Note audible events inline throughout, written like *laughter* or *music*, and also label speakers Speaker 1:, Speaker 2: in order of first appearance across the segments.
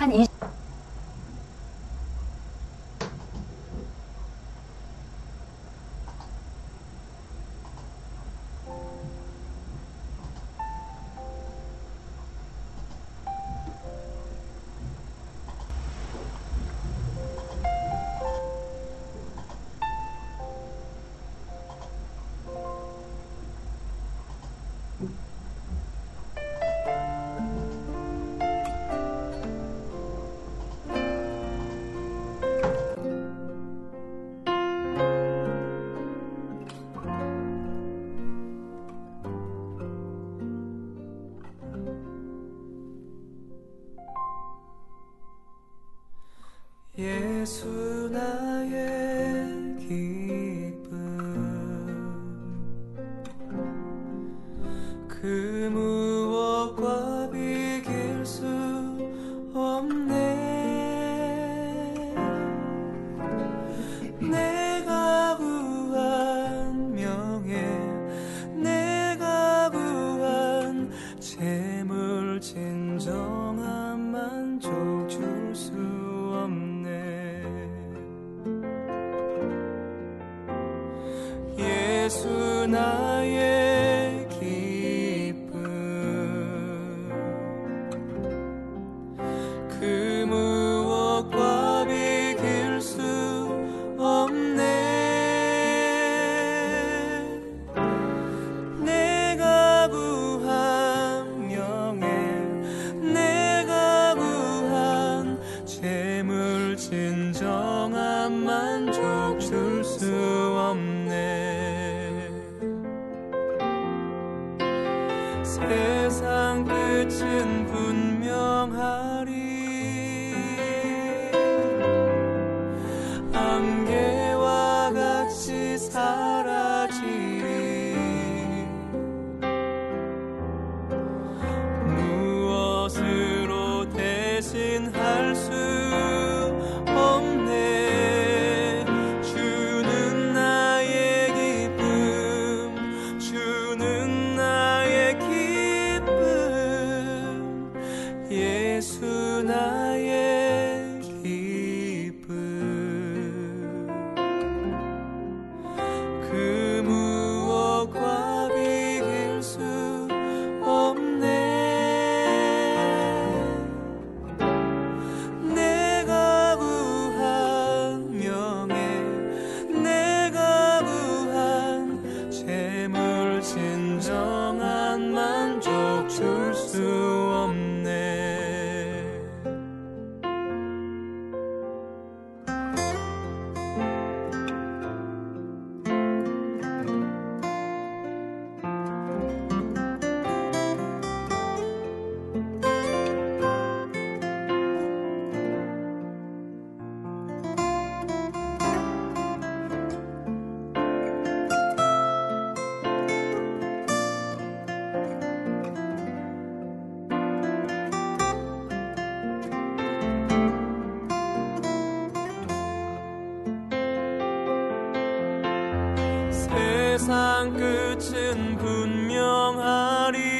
Speaker 1: 한 20...
Speaker 2: 예수 나 세상 끝은 분명하리.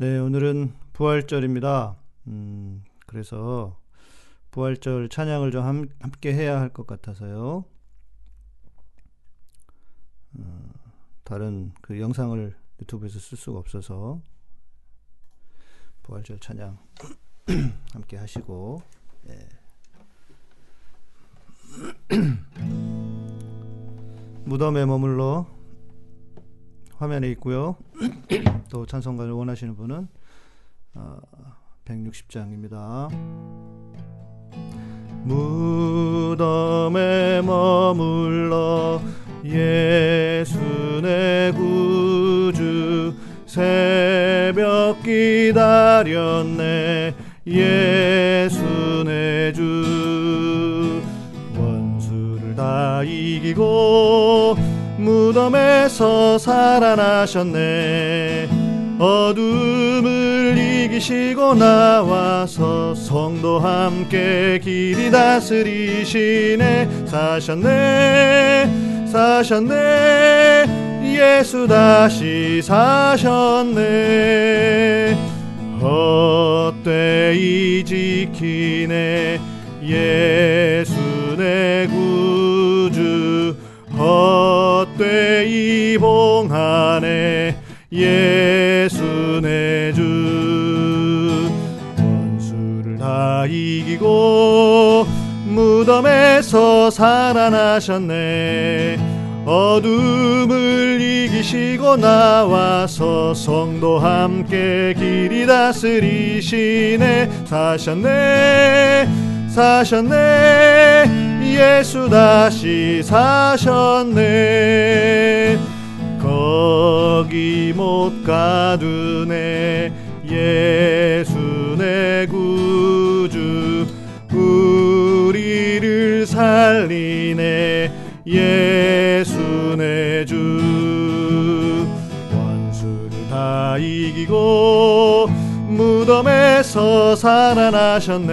Speaker 2: 네,
Speaker 3: 오늘은 부활절입니다. 음, 그래서 부활절 찬양을 좀 함, 함께 해야 할 것 같아서요. 어, 다른 그 영상을 유튜브에서 쓸 수가 없어서 부활절 찬양 *clears throat* 함께 하시고 예. *clears throat* 무덤에 머물러 화면에 있고요. *clears throat* 또 찬송가를 원하시는 분은 어, 160장입니다. 무덤에 머물러 예수 내 구주 새벽 기다렸네 예수 내주 원수를 다 이기고 무덤에서 살아나셨네. 어둠을 이기시고 나와서 성도 함께 길이 다스리시네. 사셨네 사셨네. 예수 다시 사셨네. 헛되이 지키네. 예수 헛되이 봉하네 예수 내주 원수를 다 이기고 무덤에서 살아나셨네. 어둠을 이기시고 나와서 성도 함께 길이 다스리시네. 사셨네 사셨네. 예수 다시 사셨네. 거기 못 가두네. 예수 내 구주 우리를 살리네. 예수 내주 원수를 다 이기고 무덤에서 살아나셨네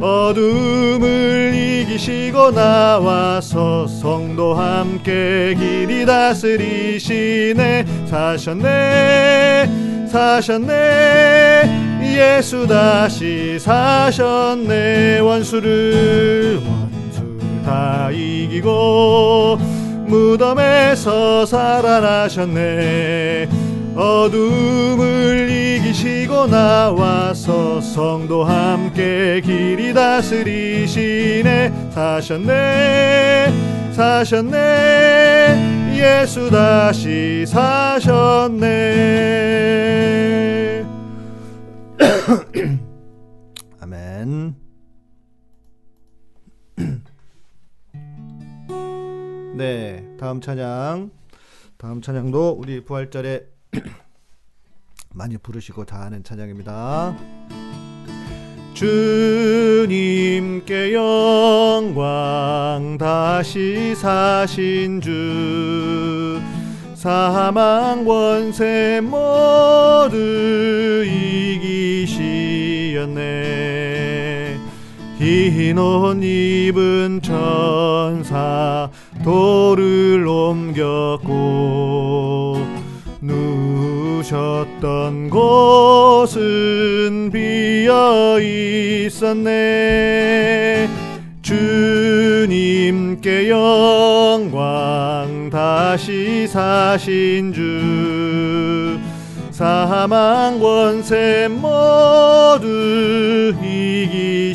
Speaker 3: 어둠을 이기시고 나와서 성도 함께 길이 다스리시네. 사셨네 사셨네. 예수 다시 사셨네. 원수를 원수를 다 이기고 무덤에서 살아나셨네. 어둠을 이기시고 나와서 성도 함께 길이 다스리시네. 사셨네 사셨네. 예수 다시 사셨네. *coughs* 아멘. *coughs* 네 다음 찬양. 다음 찬양도 우리 부활절에 많이 부르시고 다 아는 찬양입니다. 주님께 영광 다시 사신 주 사망 권세 모두 이기시었네 흰옷 입은 천사 돌을 옮겼고 누셨던 곳은 비어 있었네. 주님께 영광 다시 사신 주 사망 권세 모두 이기시었네.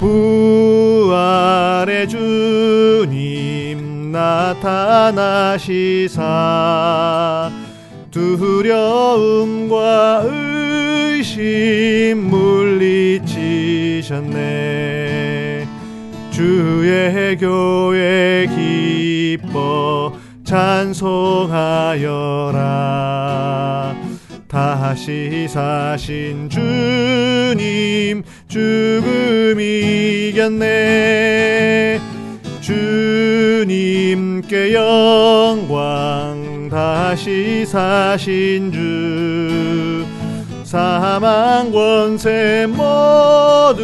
Speaker 3: 부활의 내 주님 나타나시사. 두려움과 의심 물리치셨네. 주의 교회 기뻐 찬송하여라. 다시 사신 주님 죽음 이겼네 주님께 영광 다시 사신 주. 사망 권세 모두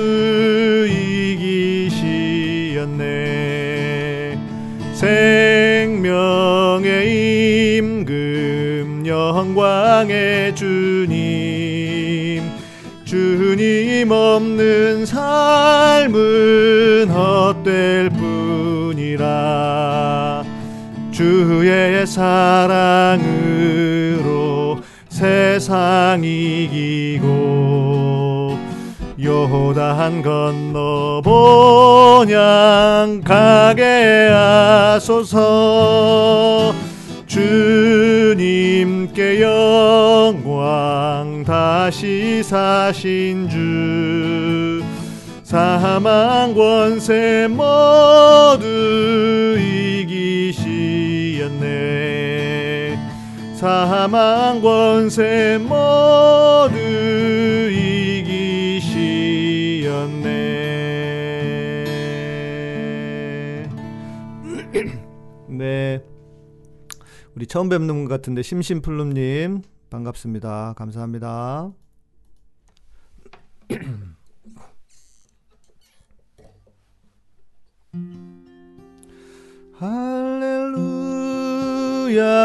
Speaker 3: 이기시었네. 생명의 임금 영광의 주님. 주님 없는 삶은 헛될 뿐이라 주의 사랑으로 세상 이기고 요단 건너 본향 가게 하소서. 주님께 영광 다시 사신 주 사망 권세 모두 이기시었네. 사망 권세 모두 이기시었네. *clears throat* 네. 우리 처음 뵙는 것 같은데 심심플룸님 반갑습니다. 감사합니다 *clears throat* 할렐루야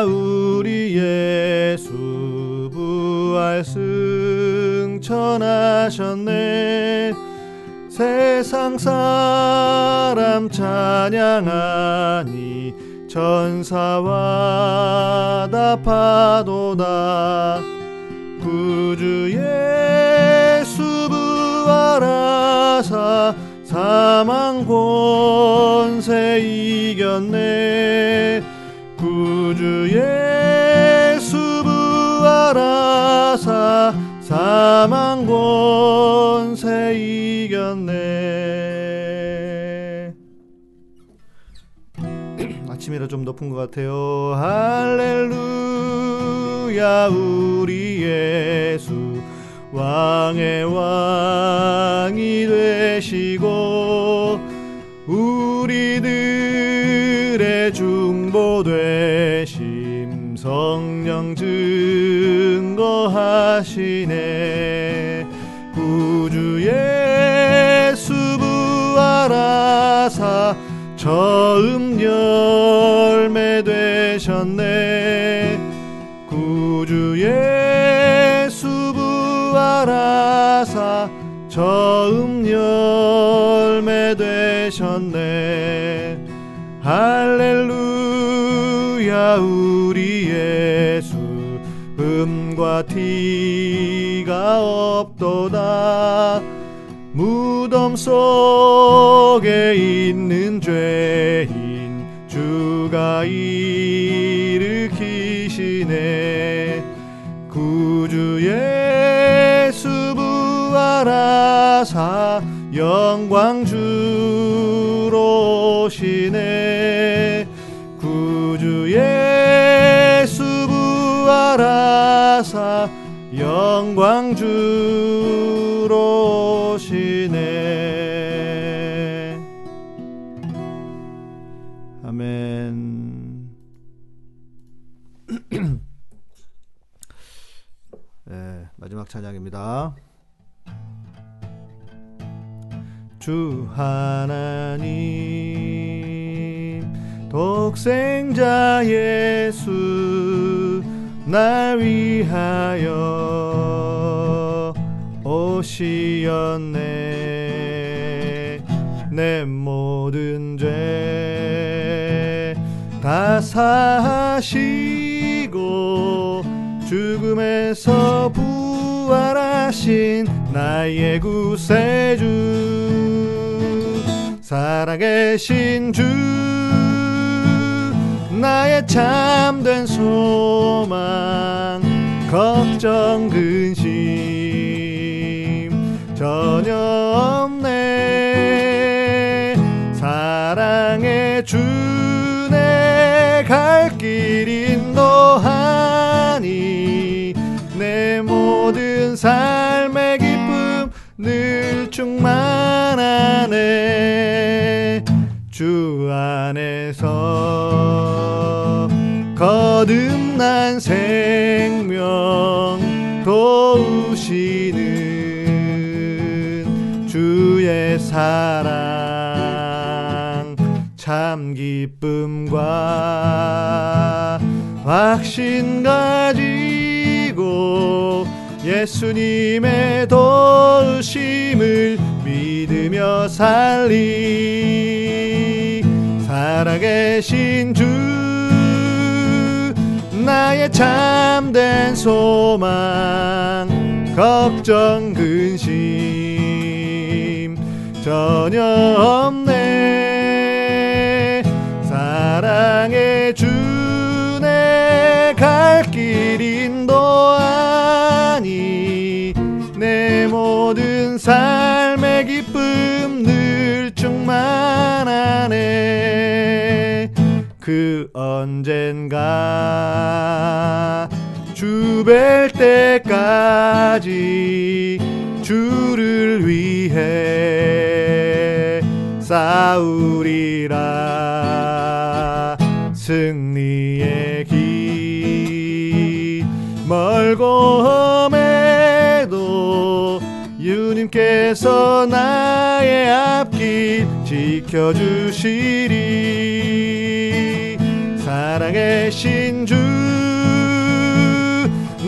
Speaker 3: 우리 예수 부활 승천하셨네. 세상 사람 찬양하니 천사와 다 파도다. 구주 예수 부활하사 사망 권세 이겼네. 구주 예수 부활하사 사망 권세 이겼네. *clears throat* 아침이라 좀 높은 것 같아요. 할렐루야 우리 예수 왕의 왕이 되시고 우리들의 중보 되심 성령 증거하시네. 구주 예수 부활하사 처음 열매 되셨네. 구주 부활하사 처음 열매 되셨네. 할렐루야 우리 예수. 음과 티가 없도다. 무덤 속에 있는 죄인 주가 일으키시네 하사 영광 주로 오시네. 구주 예수 부활하사 영광 주로 오시네. 아멘. *clears throat* 네, 마지막 찬양입니다 주 하나님 독생자 예수 날 위하여 오시었네. 내 모든 죄 다 사하시고 죽음에서 부활하신 나의 구세주 살아계신 주 나의 참된 소망 걱정 근심 전혀 없네. 사랑의 모든 삶의 기쁨 늘 충만하네 주 안에서 거듭난 생명 도우시는 주의 사랑 참 기쁨과 확신 가지고 예수님의 도우심을 믿으며 살리. 살아계신 주 나의 참된 소망 걱정 근심 전혀 없네. 사랑의 주내 갈 길 인도하니 내 모든 기쁨 늘 충만하네 그 언젠가 주 뵐 때까지 주를 위해 싸우리라. 승리의 길 멀고 험해도 주님께서 나의 앞길 지켜주시리. 사랑의 주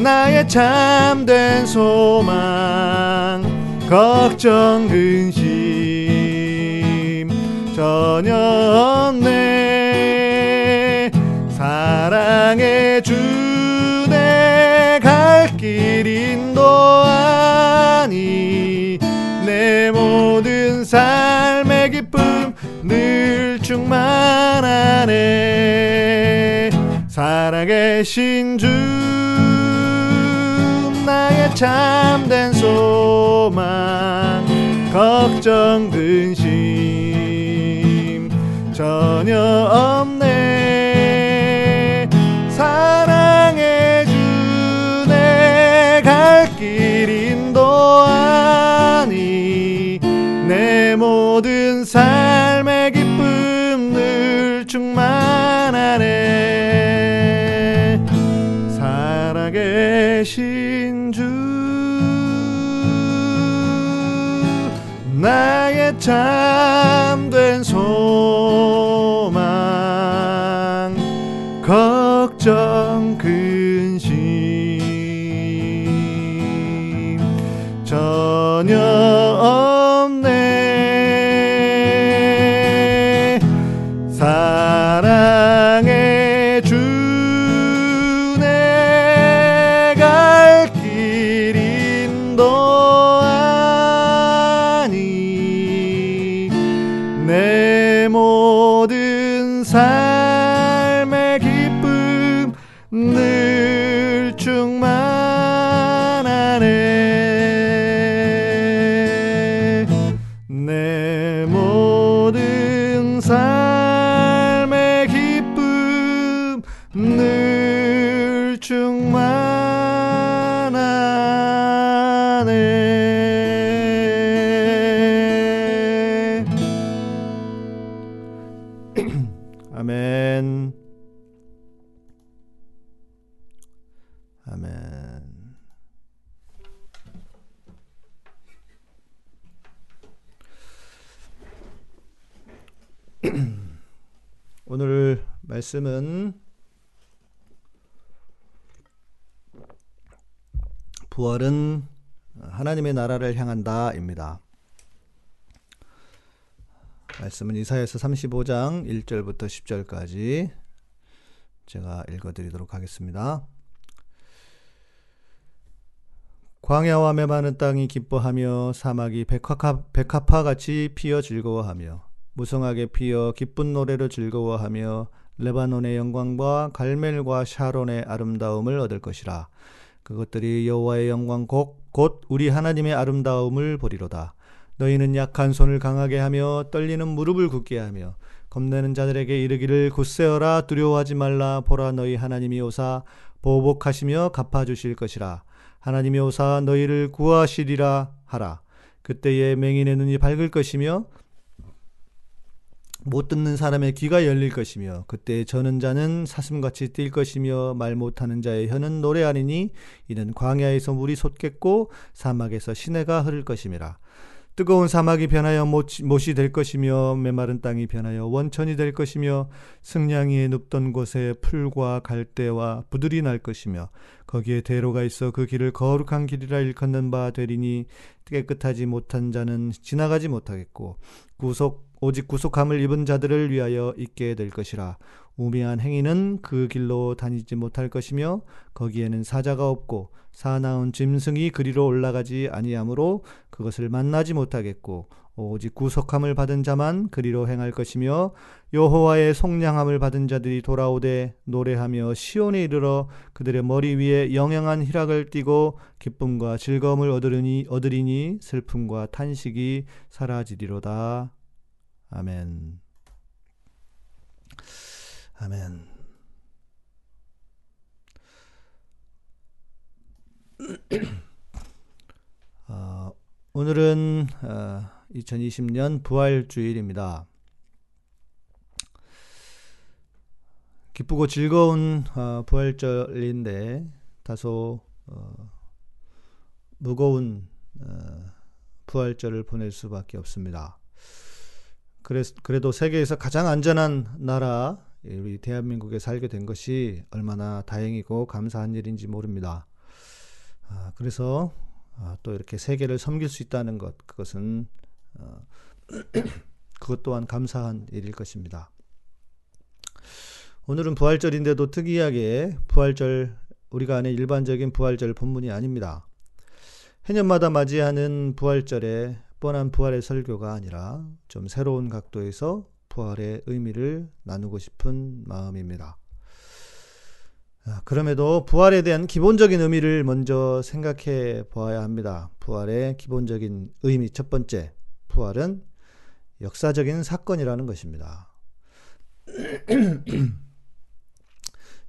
Speaker 3: 나의 참된 소망 걱정 근심 전혀 없네. 사랑의 주내 갈 길 인도하니 내 모든 기쁨 늘 충만하네 살아계신 주 나의 참된 소망 걱정 근심 전혀 없네 나 말씀은 부활은 하나님의 나라를 향한다입니다. 말씀은 이사야서 35장 1절부터 10절까지 제가 읽어 드리도록 하겠습니다. 광야와 메마른 땅이 기뻐하며 사막이 백합화 같이 피어 즐거워하며 무성하게 피어 기쁜 노래로 즐거워하며 레바논의 영광과 갈멜과 샤론의 아름다움을 얻을 것이라. 그것들이 여호와의 영광 곧, 곧 우리 하나님의 아름다움을 보리로다. 너희는 약한 손을 강하게 하며 떨리는 무릎을 굳게 하며 겁내는 자들에게 이르기를 굳세어라 두려워하지 말라 보라 너희 하나님이 오사 보복하시며 갚아주실 것이라 하나님이 오사 너희를 구하시리라 하라 그때에 맹인의 눈이 밝을 것이며 못 듣는 사람의 귀가 열릴 것이며 그때 저는 자는 사슴같이 뛸 것이며 말 못하는 자의 혀는 노래하리니 이는 광야에서 물이 솟겠고 사막에서 시내가 흐를 것임이라. 뜨거운 사막이 변하여 못이 될 것이며 메마른 땅이 변하여 원천이 될 것이며 승냥이에 눕던 곳에 풀과 갈대와 부들이 날 것이며 거기에 대로가 있어 그 길을 거룩한 길이라 일컫는 바 되리니 깨끗하지 못한 자는 지나가지 못하겠고 구속 오직 구속함을 입은 자들을 위하여 있게 될 것이라. 우매한 행위는 그 길로 다니지 못할 것이며 거기에는 사자가 없고 사나운 짐승이 그리로 올라가지 아니하므로 그것을 만나지 못하겠고 오직 구속함을 받은 자만 그리로 행할 것이며 여호와의 속량함을 받은 자들이 돌아오되 노래하며 시온에 이르러 그들의 머리 위에 영영한 희락을 띠고 기쁨과 즐거움을 얻으리니 얻으리니 슬픔과 탄식이 사라지리로다 아멘. 아멘. *clears throat* 어, 오늘은 어, 2020년 부활주일입니다. 기쁘고 즐거운 어, 부활절인데 다소 어, 무거운 어, 부활절을 보낼 수밖에 없습니다. 그래, 그래도 세계에서 가장 안전한 나라 우리 대한민국에 살게 된 것이 얼마나 다행이고 감사한 일인지 모릅니다. 아, 그래서 아, 또 이렇게 세계를 섬길 수 있다는 것 그것은 어, *clears throat* 그것 또한 감사한 일일 것입니다. 오늘은 부활절인데도 특이하게 부활절 우리가 아는 일반적인 부활절 본문이 아닙니다. 해년마다 맞이하는 부활절에 뻔한 부활의 설교가 아니라 좀 새로운 각도에서 부활의 의미를 나누고 싶은 마음입니다. 아, 그럼에도 부활에 대한 기본적인 의미를 먼저 생각해 보아야 합니다. 부활의 기본적인 의미 첫 번째, 부활은 역사적인 사건이라는 것입니다. *clears throat*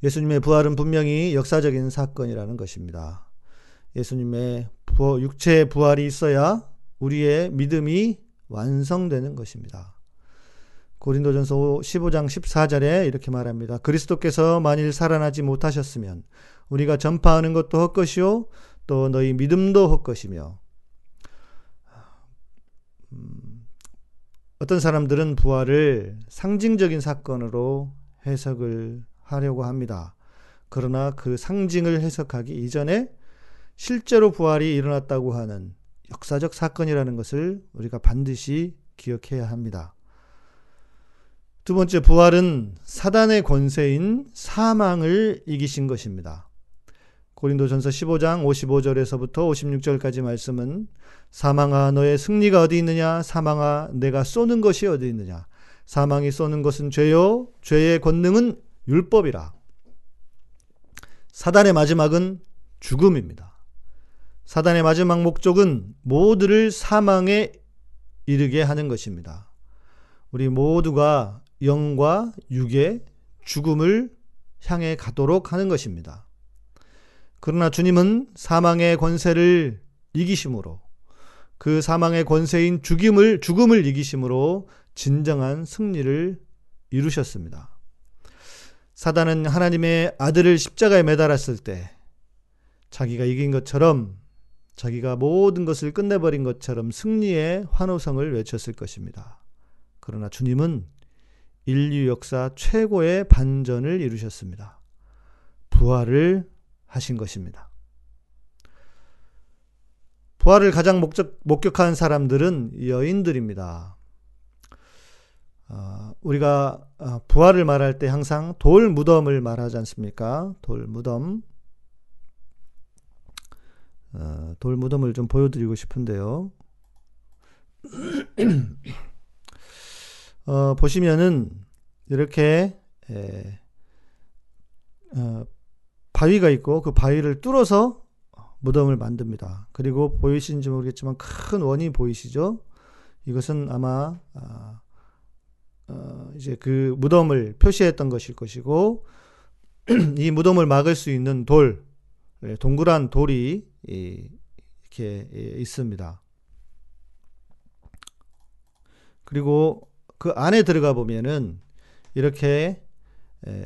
Speaker 3: 예수님의 부활은 분명히 역사적인 사건이라는 것입니다. 예수님의 육체의 부활이 있어야 우리의 믿음이 완성되는 것입니다. 고린도전서 15장 14절에 이렇게 말합니다. 그리스도께서 만일 살아나지 못하셨으면 우리가 전파하는 것도 헛것이요 또 너희 믿음도 헛것이며 음, 어떤 사람들은 부활을 상징적인 사건으로 해석을 하려고 합니다. 그러나 그 상징을 해석하기 이전에 실제로 부활이 일어났다고 하는 역사적 사건이라는 것을 우리가 반드시 기억해야 합니다. 두 번째, 부활은 사단의 권세인 사망을 이기신 것입니다. 고린도전서 15장 55절에서부터 56절까지 말씀은 사망아 너의 승리가 어디 있느냐 사망아 내가 쏘는 것이 어디 있느냐 사망이 쏘는 것은 죄요 죄의 권능은 율법이라 사단의 마지막은 죽음입니다. 사단의 마지막 목적은 모두를 사망에 이르게 하는 것입니다. 우리 모두가 영과 육의 죽음을 향해 가도록 하는 것입니다. 그러나 주님은 사망의 권세를 이기심으로 그 사망의 권세인 죽임을 죽음을 이기심으로 진정한 승리를 이루셨습니다. 사단은 하나님의 아들을 십자가에 매달았을 때 자기가 이긴 것처럼 자기가 모든 것을 끝내버린 것처럼 승리의 환호성을 외쳤을 것입니다. 그러나 주님은 인류 역사 최고의 반전을 이루셨습니다. 부활을 하신 것입니다. 부활을 가장 목적, 목격한 사람들은 여인들입니다. 어, 우리가 어, 부활을 말할 때 항상 돌 무덤을 말하지 않습니까? 돌 무덤. 어, 돌 무덤을 좀 보여드리고 싶은데요. *clears throat* 어, 보시면은 이렇게 에, 어, 바위가 있고 그 바위를 뚫어서 무덤을 만듭니다. 그리고 보이시는지 모르겠지만 큰 원이 보이시죠? 이것은 아마 아, 어, 이제 그 무덤을 표시했던 것일 것이고 *clears throat* 이 무덤을 막을 수 있는 돌, 예, 동그란 돌이 이, 이렇게 예, 있습니다. 그리고 그 안에 들어가 보면은 이렇게 에,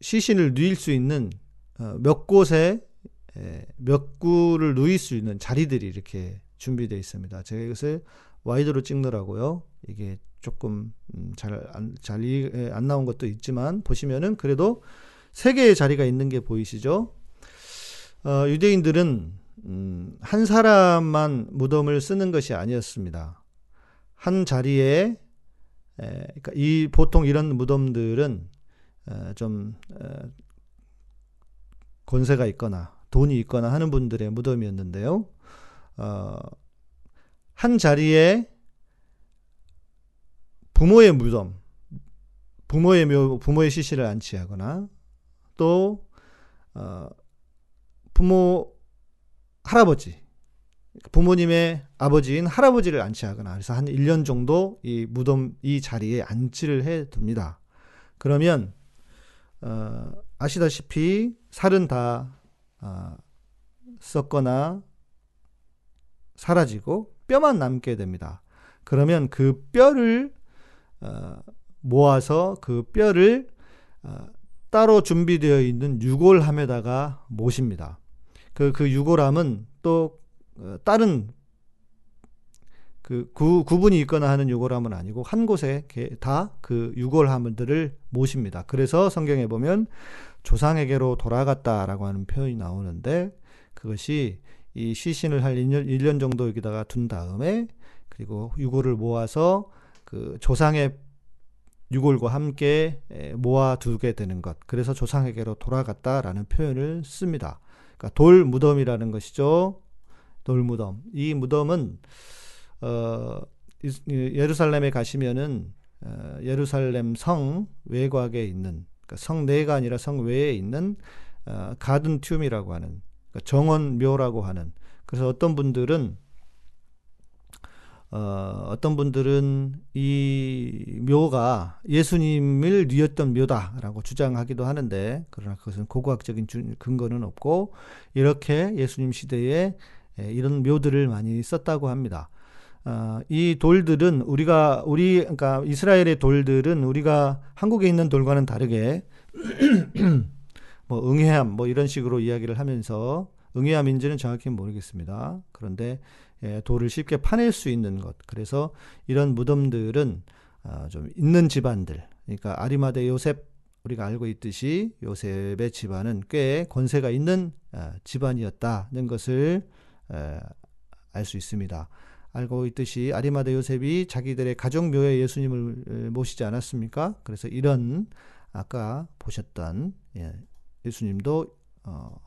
Speaker 3: 시신을 누일 수 있는 어, 몇 곳에 에, 몇 구를 누일 수 있는 자리들이 이렇게 준비되어 있습니다. 제가 이것을 와이드로 찍느라고요. 이게 조금 음, 잘안 잘 안 나온 것도 있지만 보시면은 그래도 세 개의 자리가 있는 게 보이시죠? 어, 유대인들은 음, 한 사람만 무덤을 쓰는 것이 아니었습니다. 한 자리에 에, 그러니까 이 보통 이런 무덤들은 에, 좀 에, 권세가 있거나 돈이 있거나 하는 분들의 무덤이었는데요. 어, 한 자리에 부모의 무덤, 부모의 묘, 부모의 시신을 안치하거나 또 어, 부모 할아버지 부모님의 아버지인 할아버지를 안치하거나 그래서 한 1년 정도 이 무덤 이 자리에 안치를 해 둡니다. 그러면 어, 아시다시피 살은 다 어, 썩거나 사라지고 뼈만 남게 됩니다. 그러면 그 뼈를 어, 모아서 그 뼈를 어, 따로 준비되어 있는 유골함에다가 모십니다. 그, 그 유골함은 또 어, 다른 그 구, 구분이 있거나 하는 유골함은 아니고 한 곳에 다 그 유골함들을 모십니다. 그래서 성경에 보면 조상에게로 돌아갔다라고 하는 표현이 나오는데 그것이 이 시신을 할 1년, 1년 정도 여기다가 둔 다음에 그리고 유골을 모아서 그 조상의 유골과 함께 모아두게 되는 것. 그래서 조상에게로 돌아갔다라는 표현을 씁니다. 그러니까 돌 무덤이라는 것이죠. 돌 무덤. 이 무덤은 어, 예루살렘에 가시면은 어, 예루살렘 성 외곽에 있는 그러니까 성 내가 아니라 성 외에 있는 어, 가든 툼이라고 하는 그러니까 정원묘라고 하는 그래서 어떤 분들은 어, 어떤 분들은 이 묘가 예수님을 뉘었던 묘다라고 주장하기도 하는데 그러나 그것은 고고학적인 근거는 없고 이렇게 예수님 시대에 이런 묘들을 많이 썼다고 합니다. 어, 이 돌들은 우리가 우리 그러니까 이스라엘의 돌들은 우리가 한국에 있는 돌과는 다르게 *clears throat* 뭐 응해함 뭐 이런 식으로 이야기를 하면서 응해함인지는 정확히 모르겠습니다. 그런데 예, 돌을 쉽게 파낼 수 있는 것. 그래서 이런 무덤들은 어, 좀 있는 집안들. 그러니까 아리마대 요셉 우리가 알고 있듯이 요셉의 집안은 꽤 권세가 있는 어, 집안이었다는 것을 알 수 있습니다. 알고 있듯이 아리마대 요셉이 자기들의 가족 묘에 예수님을 모시지 않았습니까? 그래서 이런 아까 보셨던 예, 예수님도 어,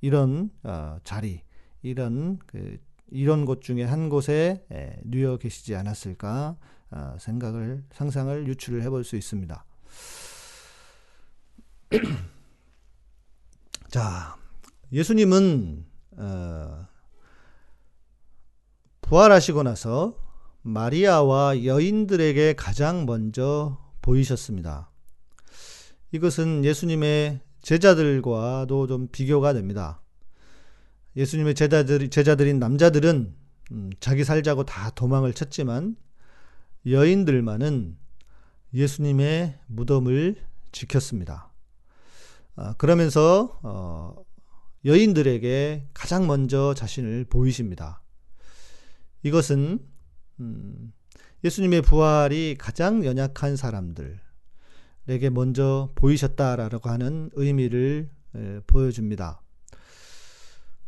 Speaker 3: 이런 어, 자리 이런 그 이런 곳 중에 한 곳에 에, 누워 계시지 않았을까 어, 생각을 상상을 유추를 해볼 수 있습니다. *clears throat* 자, 예수님은 어, 부활하시고 나서 마리아와 여인들에게 가장 먼저 보이셨습니다. 이것은 예수님의 제자들과도 좀 비교가 됩니다. 예수님의 제자들, 제자들인 남자들은 음, 자기 살자고 다 도망을 쳤지만 여인들만은 예수님의 무덤을 지켰습니다. 아, 그러면서 어, 여인들에게 가장 먼저 자신을 보이십니다. 이것은 음, 예수님의 부활이 가장 연약한 사람들에게 먼저 보이셨다라고 하는 의미를 에, 보여줍니다.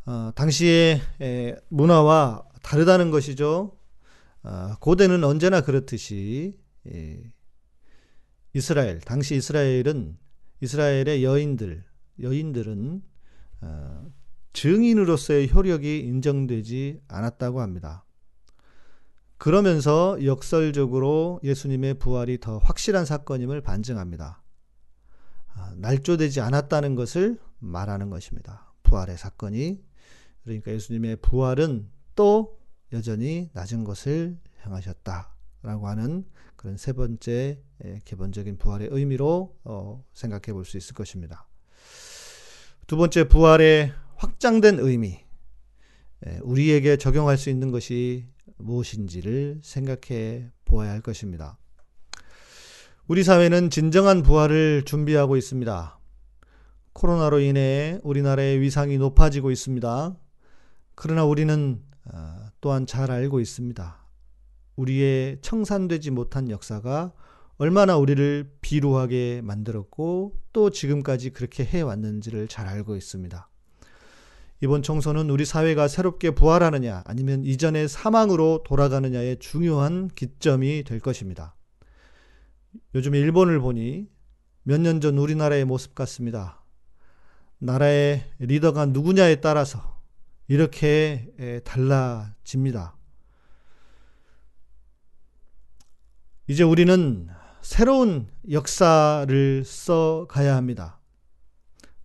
Speaker 3: 어, 당시의 에, 문화와 다르다는 것이죠. 어, 고대는 언제나 그렇듯이 에, 이스라엘 당시 이스라엘은 이스라엘의 여인들 여인들은 어, 증인으로서의 효력이 인정되지 않았다고 합니다. 그러면서 역설적으로 예수님의 부활이 더 확실한 사건임을 반증합니다. 아, 날조되지 않았다는 것을 말하는 것입니다. 부활의 사건이 그러니까 예수님의 부활은 또 여전히 낮은 것을 향하셨다라고 하는 그런 세 번째 예, 기본적인 부활의 의미로 어, 생각해 볼 수 있을 것입니다. 두 번째 부활의 확장된 의미, 예, 우리에게 적용할 수 있는 것이 무엇인지를 생각해 보아야 할 것입니다. 우리 사회는 진정한 부활을 준비하고 있습니다. 코로나로 인해 우리나라의 위상이 높아지고 있습니다. 그러나 우리는 어, 또한 잘 알고 있습니다. 우리의 청산되지 못한 역사가 얼마나 우리를 비루하게 만들었고 또 지금까지 그렇게 해왔는지를 잘 알고 있습니다. 이번 총선은 우리 사회가 새롭게 부활하느냐 아니면 이전의 사망으로 돌아가느냐의 중요한 기점이 될 것입니다. 요즘 일본을 보니 몇 년 전 우리나라의 모습 같습니다. 나라의 리더가 누구냐에 따라서 이렇게 달라집니다. 이제 우리는 새로운 역사를 써 가야 합니다.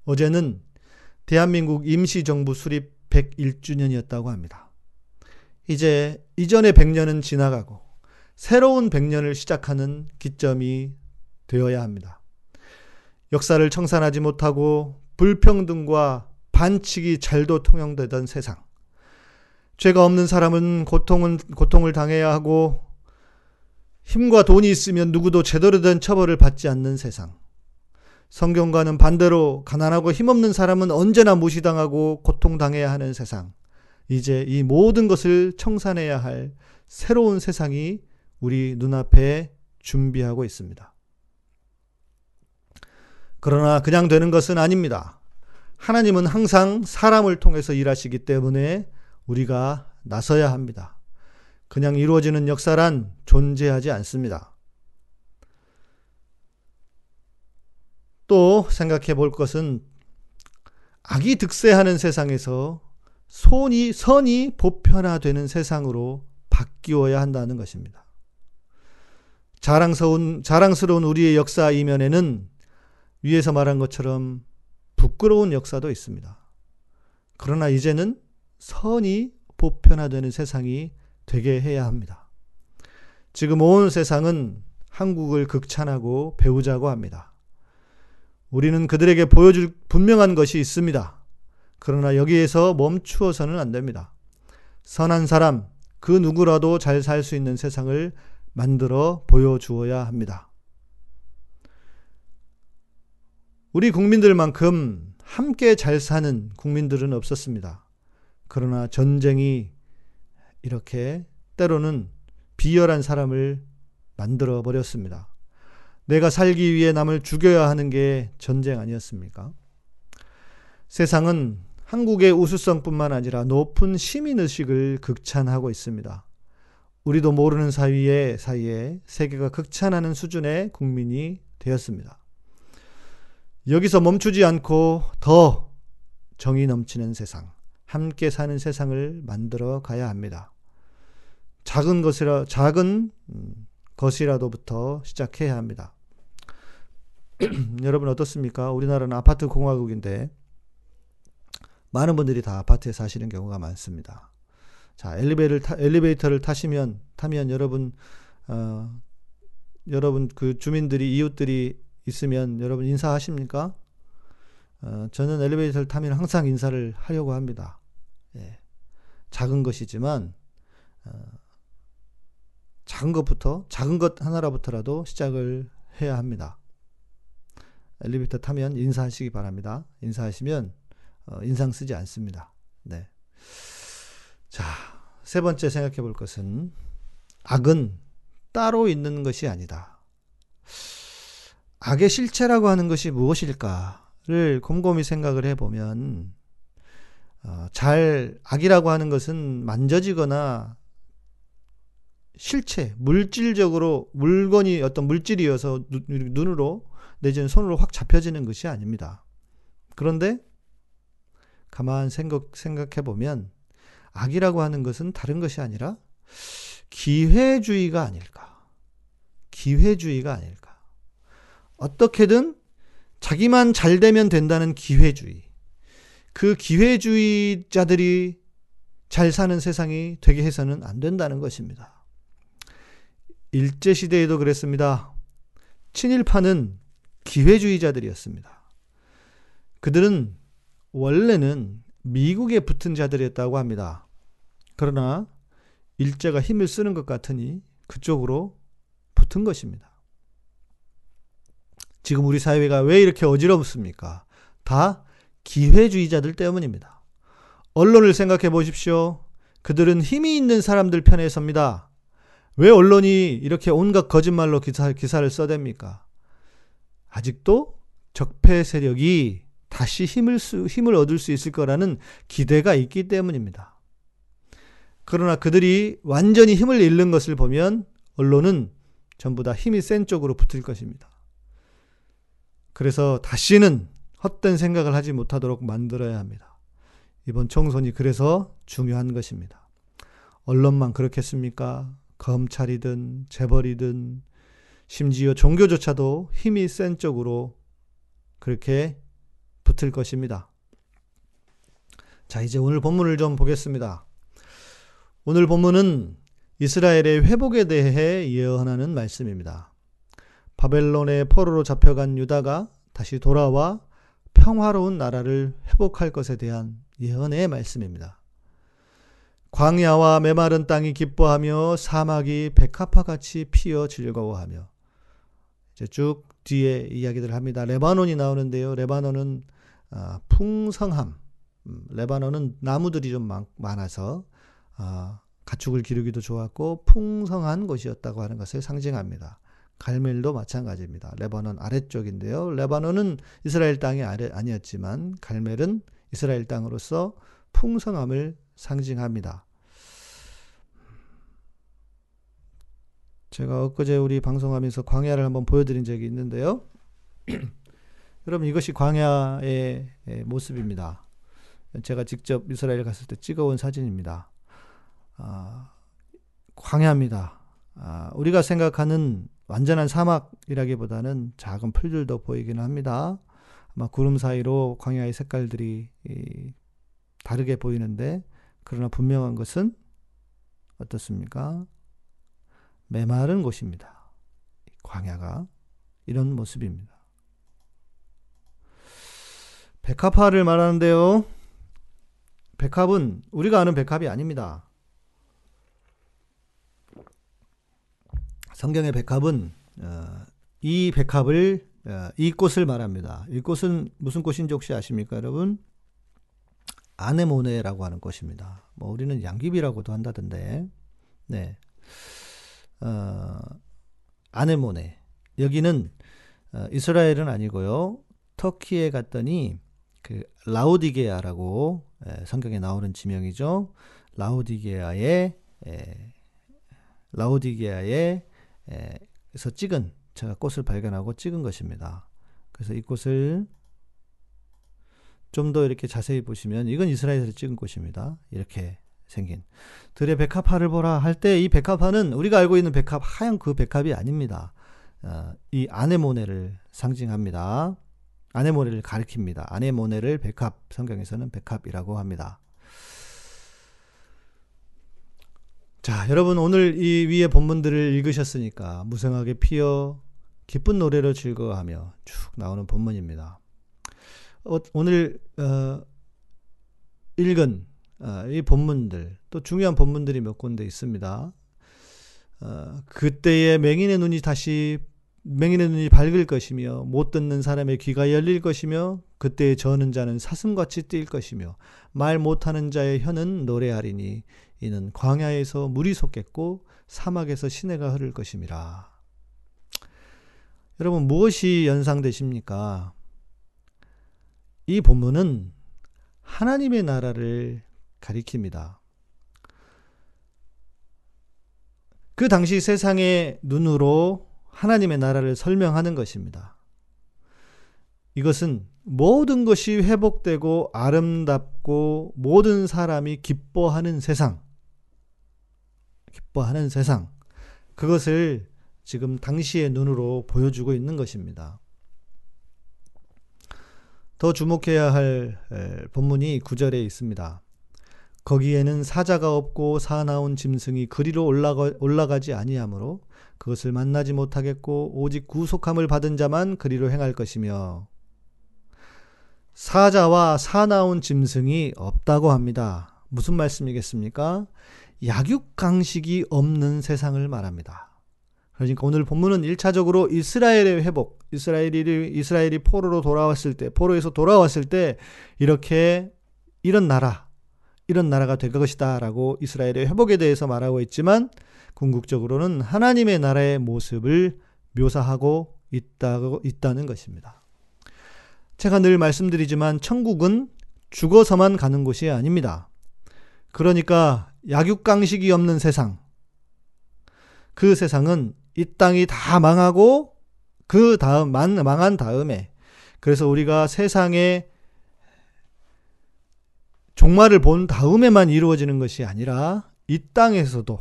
Speaker 3: 어제는 대한민국 임시정부 수립 101주년이었다고 합니다. 이제 이전의 100년은 지나가고 새로운 100년을 시작하는 기점이 되어야 합니다. 역사를 청산하지 못하고 불평등과 반칙이 잘도 통용되던 세상. 죄가 없는 사람은 고통은, 고통을 당해야 하고 힘과 돈이 있으면 누구도 제대로 된 처벌을 받지 않는 세상. 성경과는 반대로 가난하고 힘없는 사람은 언제나 무시당하고 고통당해야 하는 세상. 이제 이 모든 것을 청산해야 할 새로운 세상이 우리 눈앞에 준비하고 있습니다. 그러나 그냥 되는 것은 아닙니다. 하나님은 항상 사람을 통해서 일하시기 때문에 우리가 나서야 합니다. 그냥 이루어지는 역사란 존재하지 않습니다. 또 생각해 볼 것은 악이 득세하는 세상에서 손이, 선이 보편화되는 세상으로 바뀌어야 한다는 것입니다. 자랑스러운, 자랑스러운 우리의 역사 이면에는 위에서 말한 것처럼 부끄러운 역사도 있습니다. 그러나 이제는 선이 보편화되는 세상이 되게 해야 합니다. 지금 온 세상은 한국을 극찬하고 배우자고 합니다. 우리는 그들에게 보여줄 분명한 것이 있습니다. 그러나 여기에서 멈추어서는 안 됩니다. 선한 사람, 그 누구라도 잘 살 수 있는 세상을 만들어 보여주어야 합니다. 우리 국민들만큼 함께 잘 사는 국민들은 없었습니다. 그러나 전쟁이 이렇게 때로는 비열한 사람을 만들어 버렸습니다. 내가 살기 위해 남을 죽여야 하는 게 전쟁 아니었습니까? 세상은 한국의 우수성뿐만 아니라 높은 시민의식을 극찬하고 있습니다. 우리도 모르는 사이에 사이에 세계가 극찬하는 수준의 국민이 되었습니다. 여기서 멈추지 않고 더 정이 넘치는 세상, 함께 사는 세상을 만들어 가야 합니다. 작은 것이라 작은 음, 것이라도부터 시작해야 합니다. *clears throat* 여러분 어떻습니까? 우리나라는 아파트 공화국인데 많은 분들이 다 아파트에 사시는 경우가 많습니다. 자, 엘리베이터를, 타, 엘리베이터를 타시면, 타면 여러분, 어, 여러분 그 주민들이, 이웃들이 있으면 여러분 인사하십니까? 어, 저는 엘리베이터를 타면 항상 인사를 하려고 합니다. 예. 작은 것이지만, 어, 작은 것부터, 작은 것 하나라부터라도 시작을 해야 합니다. 엘리베이터 타면 인사하시기 바랍니다. 인사하시면, 어, 인상 쓰지 않습니다. 네. 자, 세 번째 생각해 볼 것은 악은 따로 있는 것이 아니다. 악의 실체라고 하는 것이 무엇일까를 곰곰이 생각을 해보면, 어, 잘, 악이라고 하는 것은 만져지거나 실체, 물질적으로 물건이 어떤 물질이어서 눈으로 내지는 손으로 확 잡혀지는 것이 아닙니다. 그런데 가만 생각, 생각해 보면 악이라고 하는 것은 다른 것이 아니라 기회주의가 아닐까. 기회주의가 아닐까. 어떻게든 자기만 잘 되면 된다는 기회주의. 그 기회주의자들이 잘 사는 세상이 되게 해서는 안 된다는 것입니다. 일제시대에도 그랬습니다. 친일파는 기회주의자들이었습니다. 그들은 원래는 미국에 붙은 자들이었다고 합니다. 그러나 일제가 힘을 쓰는 것 같으니 그쪽으로 붙은 것입니다. 지금 우리 사회가 왜 이렇게 어지럽습니까? 다 기회주의자들 때문입니다. 언론을 생각해 보십시오. 그들은 힘이 있는 사람들 편에 섭니다. 왜 언론이 이렇게 온갖 거짓말로 기사, 기사를 써댑니까? 아직도 적폐 세력이 다시 힘을, 수, 힘을 얻을 수 있을 거라는 기대가 있기 때문입니다. 그러나 그들이 완전히 힘을 잃는 것을 보면 언론은 전부 다 힘이 센 쪽으로 붙을 것입니다. 그래서 다시는 헛된 생각을 하지 못하도록 만들어야 합니다. 이번 총선이 그래서 중요한 것입니다. 언론만 그렇겠습니까? 검찰이든 재벌이든 심지어 종교조차도 힘이 센 쪽으로 그렇게 붙을 것입니다. 자, 이제 오늘 본문을 좀 보겠습니다. 오늘 본문은 이스라엘의 회복에 대해 예언하는 말씀입니다. 바벨론의 포로로 잡혀간 유다가 다시 돌아와 평화로운 나라를 회복할 것에 대한 예언의 말씀입니다. 광야와 메마른 땅이 기뻐하며 사막이 백합화 같이 피어 즐거워하며 이제 쭉 뒤에 이야기들 합니다. 레바논이 나오는데요. 레바논은 아, 풍성함. 음, 레바논은 나무들이 좀 많아서 아, 가축을 기르기도 좋았고 풍성한 곳이었다고 하는 것을 상징합니다. 갈멜도 마찬가지입니다. 레바논 아래쪽인데요. 레바논은 이스라엘 땅이 아래, 아니었지만 갈멜은 이스라엘 땅으로서 풍성함을 상징합니다. 제가 엊그제 우리 방송하면서 광야를 한번 보여드린 적이 있는데요. *clears throat* 여러분 이것이 광야의 모습입니다. 제가 직접 이스라엘 갔을 때 찍어온 사진입니다. 아, 광야입니다. 아, 우리가 생각하는 완전한 사막이라기보다는 작은 풀들도 보이기는 합니다. 아마 구름 사이로 광야의 색깔들이 다르게 보이는데 그러나 분명한 것은 어떻습니까? 메마른 곳입니다. 광야가 이런 모습입니다. 백합화를 말하는데요. 백합은 우리가 아는 백합이 아닙니다. 성경의 백합은 어, 이 백합을 어, 이 꽃을 말합니다. 이 꽃은 무슨 꽃인지 혹시 아십니까, 여러분? 아네모네라고 하는 꽃입니다. 뭐 우리는 양귀비라고도 한다던데, 네, 어, 아네모네 여기는 어, 이스라엘은 아니고요. 터키에 갔더니 그 라우디게아라고 에, 성경에 나오는 지명이죠. 라우디게아의 에, 라우디게아의 에서 찍은 제가 꽃을 발견하고 찍은 것입니다. 그래서 이 꽃을 좀 더 이렇게 자세히 보시면 이건 이스라엘에서 찍은 꽃입니다. 이렇게 생긴 들의 백합화를 보라 할 때 이 백합화는 우리가 알고 있는 백합 하얀 그 백합이 아닙니다. 어, 이 아네모네를 상징합니다. 아네모네를 가리킵니다. 아네모네를 백합 성경에서는 백합이라고 합니다. 자, 여러분 오늘 이 위의 본문들을 읽으셨으니까 무성하게 피어 기쁜 노래로 즐거워하며 쭉 나오는 본문입니다. 어, 오늘 어, 읽은 어, 이 본문들 또 중요한 본문들이 몇 군데 있습니다. 어, 그때의 맹인의 눈이 다시 맹인의 눈이 밝을 것이며 못 듣는 사람의 귀가 열릴 것이며 그때의 저는 자는 사슴같이 뛸 것이며 말 못하는 자의 혀는 노래하리니 이는 광야에서 물이 솟겠고 사막에서 시내가 흐를 것임이라. 여러분 무엇이 연상되십니까? 이 본문은 하나님의 나라를 가리킵니다. 그 당시 세상의 눈으로 하나님의 나라를 설명하는 것입니다. 이것은 모든 것이 회복되고 아름답고 모든 사람이 기뻐하는 세상. 기뻐하는 세상. 그것을 지금 당시의 눈으로 보여주고 있는 것입니다. 더 주목해야 할 에, 본문이 9절에 있습니다. 거기에는 사자가 없고 사나운 짐승이 그리로 올라가, 올라가지 아니하므로 그것을 만나지 못하겠고 오직 구속함을 받은 자만 그리로 행할 것이며 사자와 사나운 짐승이 없다고 합니다. 무슨 말씀이겠습니까? 약육강식이 없는 세상을 말합니다. 그러니까 오늘 본문은 1차적으로 이스라엘의 회복, 이스라엘이, 이스라엘이 포로로 돌아왔을 때, 포로에서 돌아왔을 때, 이렇게 이런 나라, 이런 나라가 될 것이다 라고 이스라엘의 회복에 대해서 말하고 있지만, 궁극적으로는 하나님의 나라의 모습을 묘사하고 있다고, 있다는 것입니다. 제가 늘 말씀드리지만, 천국은 죽어서만 가는 곳이 아닙니다. 그러니까, 약육강식이 없는 세상, 그 세상은 이 땅이 다 망하고 그 다음 망한 다음에 그래서 우리가 세상의 종말을 본 다음에만 이루어지는 것이 아니라 이 땅에서도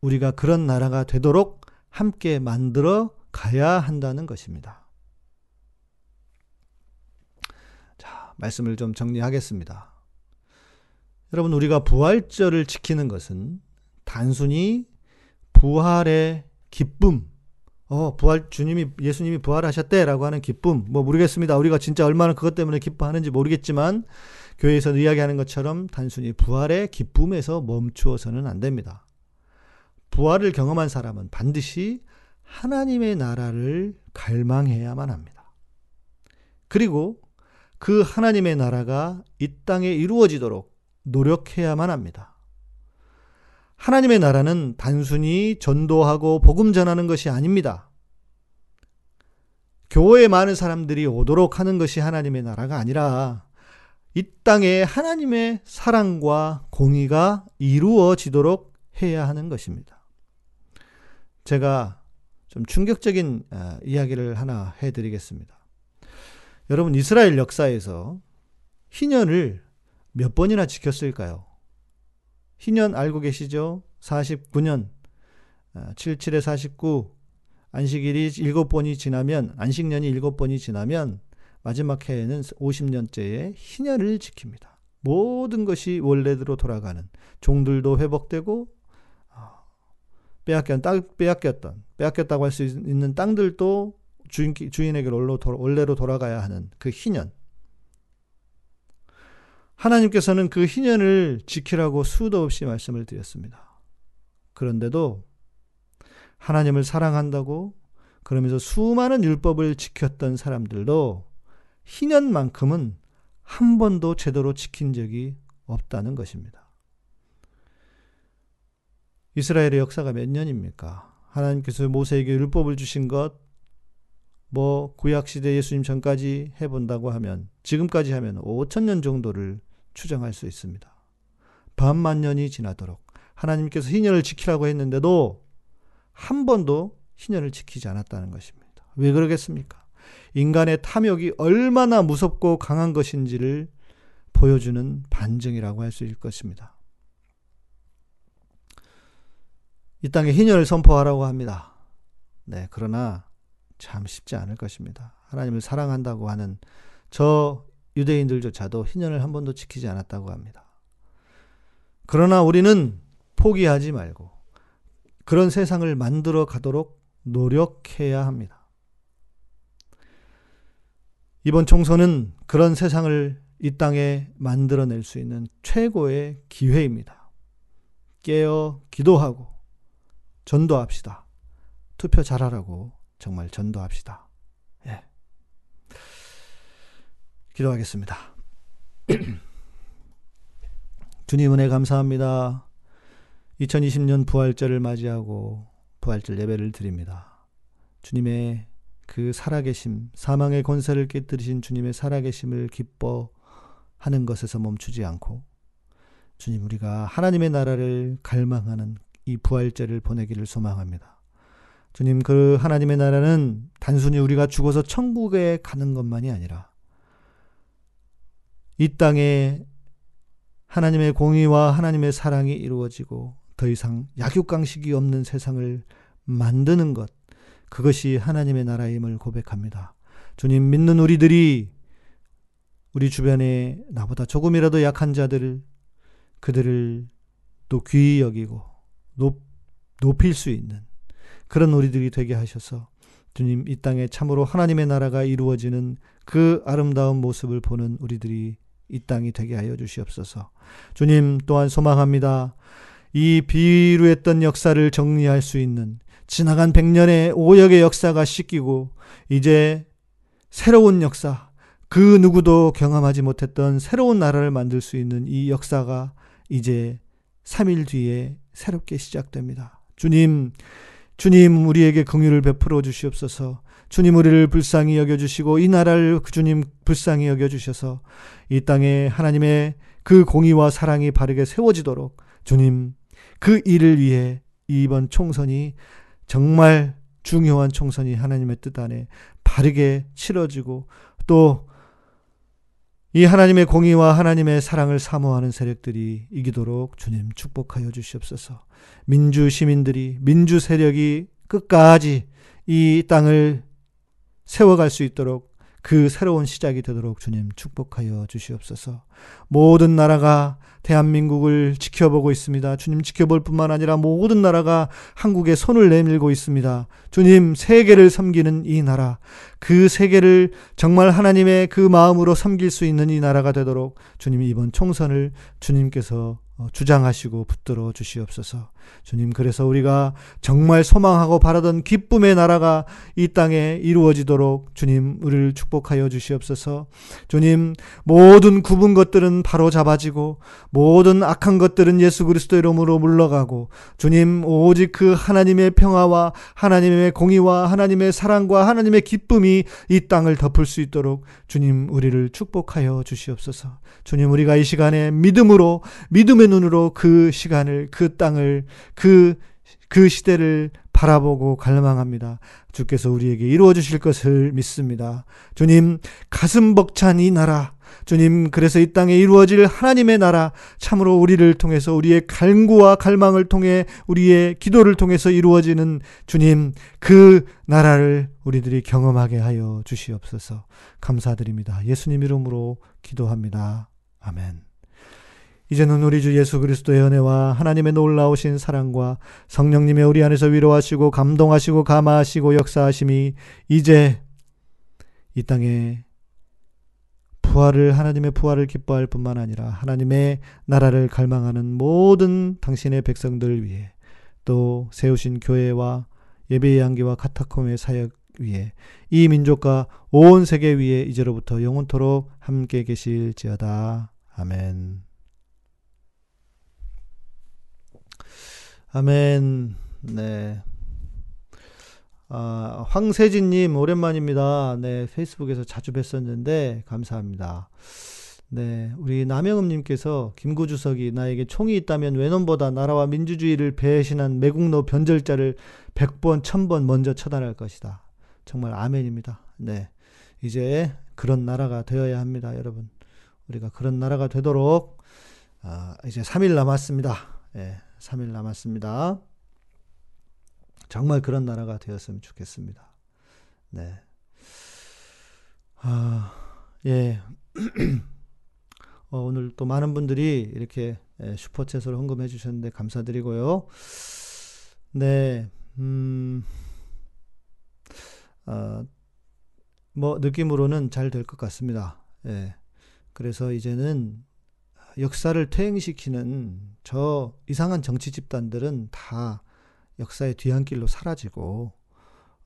Speaker 3: 우리가 그런 나라가 되도록 함께 만들어 가야 한다는 것입니다. 자, 말씀을 좀 정리하겠습니다. 여러분, 우리가 부활절을 지키는 것은 단순히 부활의 기쁨, 어, 부활, 주님이, 예수님이 부활하셨대라고 하는 기쁨, 뭐 모르겠습니다. 우리가 진짜 얼마나 그것 때문에 기뻐하는지 모르겠지만, 교회에서 이야기하는 것처럼 단순히 부활의 기쁨에서 멈추어서는 안 됩니다. 부활을 경험한 사람은 반드시 하나님의 나라를 갈망해야만 합니다. 그리고 그 하나님의 나라가 이 땅에 이루어지도록 노력해야만 합니다. 하나님의 나라는 단순히 전도하고 복음 전하는 것이 아닙니다. 교회에 많은 사람들이 오도록 하는 것이 하나님의 나라가 아니라 이 땅에 하나님의 사랑과 공의가 이루어지도록 해야 하는 것입니다. 제가 좀 충격적인 이야기를 하나 해드리겠습니다. 여러분, 이스라엘 역사에서 희년을 몇 번이나 지켰을까요? 희년 알고 계시죠? 49년, 77에 49, 안식일이 7번이 지나면, 안식년이 7번이 지나면, 마지막 해에는 50년째의 희년을 지킵니다. 모든 것이 원래대로 돌아가는, 종들도 회복되고, 빼앗겼, 땅, 빼앗겼던, 빼앗겼다고 할 수 있는 땅들도 주인, 주인에게로 원래로 돌아가야 하는 그 희년. 하나님께서는 그 희년을 지키라고 수도 없이 말씀을 드렸습니다. 그런데도 하나님을 사랑한다고 그러면서 수많은 율법을 지켰던 사람들도 희년만큼은 한 번도 제대로 지킨 적이 없다는 것입니다. 이스라엘의 역사가 몇 년입니까? 하나님께서 모세에게 율법을 주신 것, 뭐 구약시대 예수님 전까지 해본다고 하면 지금까지 하면 5천 년 정도를 추정할 수 있습니다. 반만 년이 지나도록 하나님께서 희년을 지키라고 했는데도 한 번도 희년을 지키지 않았다는 것입니다. 왜 그러겠습니까? 인간의 탐욕이 얼마나 무섭고 강한 것인지를 보여주는 반증이라고 할 수 있을 것입니다. 이 땅에 희년을 선포하라고 합니다. 네, 그러나 참 쉽지 않을 것입니다. 하나님을 사랑한다고 하는 저 유대인들조차도 희년을 한 번도 지키지 않았다고 합니다. 그러나 우리는 포기하지 말고 그런 세상을 만들어 가도록 노력해야 합니다. 이번 총선은 그런 세상을 이 땅에 만들어낼 수 있는 최고의 기회입니다. 깨어 기도하고 전도합시다. 투표 잘하라고 정말 전도합시다. 예. 기도하겠습니다. *clears throat* 주님 은혜 감사합니다. 2020년 부활절을 맞이하고 부활절 예배를 드립니다. 주님의 그 살아계심, 사망의 권세를 깨뜨리신 주님의 살아계심을 기뻐하는 것에서 멈추지 않고 주님 우리가 하나님의 나라를 갈망하는 이 부활절을 보내기를 소망합니다. 주님 그 하나님의 나라는 단순히 우리가 죽어서 천국에 가는 것만이 아니라 이 땅에 하나님의 공의와 하나님의 사랑이 이루어지고 더 이상 약육강식이 없는 세상을 만드는 것. 그것이 하나님의 나라임을 고백합니다. 주님 믿는 우리들이 우리 주변에 나보다 조금이라도 약한 자들을 그들을 또 귀히 여기고 높, 높일 수 있는 그런 우리들이 되게 하셔서 주님 이 땅에 참으로 하나님의 나라가 이루어지는 그 아름다운 모습을 보는 우리들이 이 땅이 되게 하여 주시옵소서. 주님 또한 소망합니다. 이 비루했던 역사를 정리할 수 있는 지나간 백년의 오역의 역사가 씻기고 이제 새로운 역사, 그 누구도 경험하지 못했던 새로운 나라를 만들 수 있는 이 역사가 이제 3일 뒤에 새롭게 시작됩니다. 주님, 주님 우리에게 긍휼을 베풀어 주시옵소서. 주님 우리를 불쌍히 여겨 주시고 이 나라를 그 주님 불쌍히 여겨 주셔서 이 땅에 하나님의 그 공의와 사랑이 바르게 세워지도록 주님 그 일을 위해 이번 총선이 정말 중요한 총선이 하나님의 뜻 안에 바르게 치러지고 또 이 하나님의 공의와 하나님의 사랑을 사모하는 세력들이 이기도록 주님 축복하여 주시옵소서. 민주 시민들이 민주 세력이 끝까지 이 땅을 세워갈 수 있도록 그 새로운 시작이 되도록 주님 축복하여 주시옵소서. 모든 나라가 대한민국을 지켜보고 있습니다. 주님 지켜볼 뿐만 아니라 모든 나라가 한국에 손을 내밀고 있습니다. 주님 세계를 섬기는 이 나라, 그 세계를 정말 하나님의 그 마음으로 섬길 수 있는 이 나라가 되도록 주님 이번 총선을 주님께서 어, 주장하시고 붙들어 주시옵소서. 주님, 그래서 우리가 정말 소망하고 바라던 기쁨의 나라가 이 땅에 이루어지도록 주님, 우리를 축복하여 주시옵소서. 주님, 모든 굽은 것들은 바로 잡아지고, 모든 악한 것들은 예수 그리스도 이름으로 물러가고, 주님, 오직 그 하나님의 평화와 하나님의 공의와 하나님의 사랑과 하나님의 기쁨이 이 땅을 덮을 수 있도록 주님, 우리를 축복하여 주시옵소서. 주님, 우리가 이 시간에 믿음으로, 믿음의 눈으로 그 시간을, 그 땅을, 그, 그 시대를 바라보고 갈망합니다. 주께서 우리에게 이루어 주실 것을 믿습니다. 주님, 가슴 벅찬 이 나라, 주님, 그래서 이 땅에 이루어질 하나님의 나라, 참으로 우리를 통해서 우리의 갈구와 갈망을 통해 우리의 기도를 통해서 이루어지는 주님, 그 나라를 우리들이 경험하게 하여 주시옵소서. 감사드립니다. 예수님 이름으로 기도합니다. 아멘. 이제는 우리 주 예수 그리스도의 은혜와 하나님의 놀라우신 사랑과 성령님의 우리 안에서 위로하시고 감동하시고 감화하시고 역사하심이 이제 이 땅에 부활을 하나님의 부활을 기뻐할 뿐만 아니라 하나님의 나라를 갈망하는 모든 당신의 백성들 위해 또 세우신 교회와 예배의 향기와 카타콤의 사역 위에 이 민족과 온 세계 위에 이제로부터 영원토록 함께 계실지어다. 아멘. 아멘. 네. 아, 황세진님, 오랜만입니다. 네, 페이스북에서 자주 뵀었는데, 감사합니다. 네, 우리 남영음님께서 김구주석이 나에게 총이 있다면 외놈보다 나라와 민주주의를 배신한 매국노 변절자를 100번, 1000번 먼저 처단할 것이다. 정말 아멘입니다. 네. 이제 그런 나라가 되어야 합니다, 여러분. 우리가 그런 나라가 되도록, 아, 이제 3일 남았습니다. 예. 3일 남았습니다. 정말 그런 나라가 되었으면 좋겠습니다. 네. 아, 예. *clears throat* 어, 오늘 또 많은 분들이 이렇게 예, 슈퍼챗으로 헌금해 주셨는데 감사드리고요. 네. 음, 어, 뭐, 느낌으로는 잘 될 것 같습니다. 예. 그래서 이제는 역사를 퇴행시키는 저 이상한 정치 집단들은 다 역사의 뒤안길로 사라지고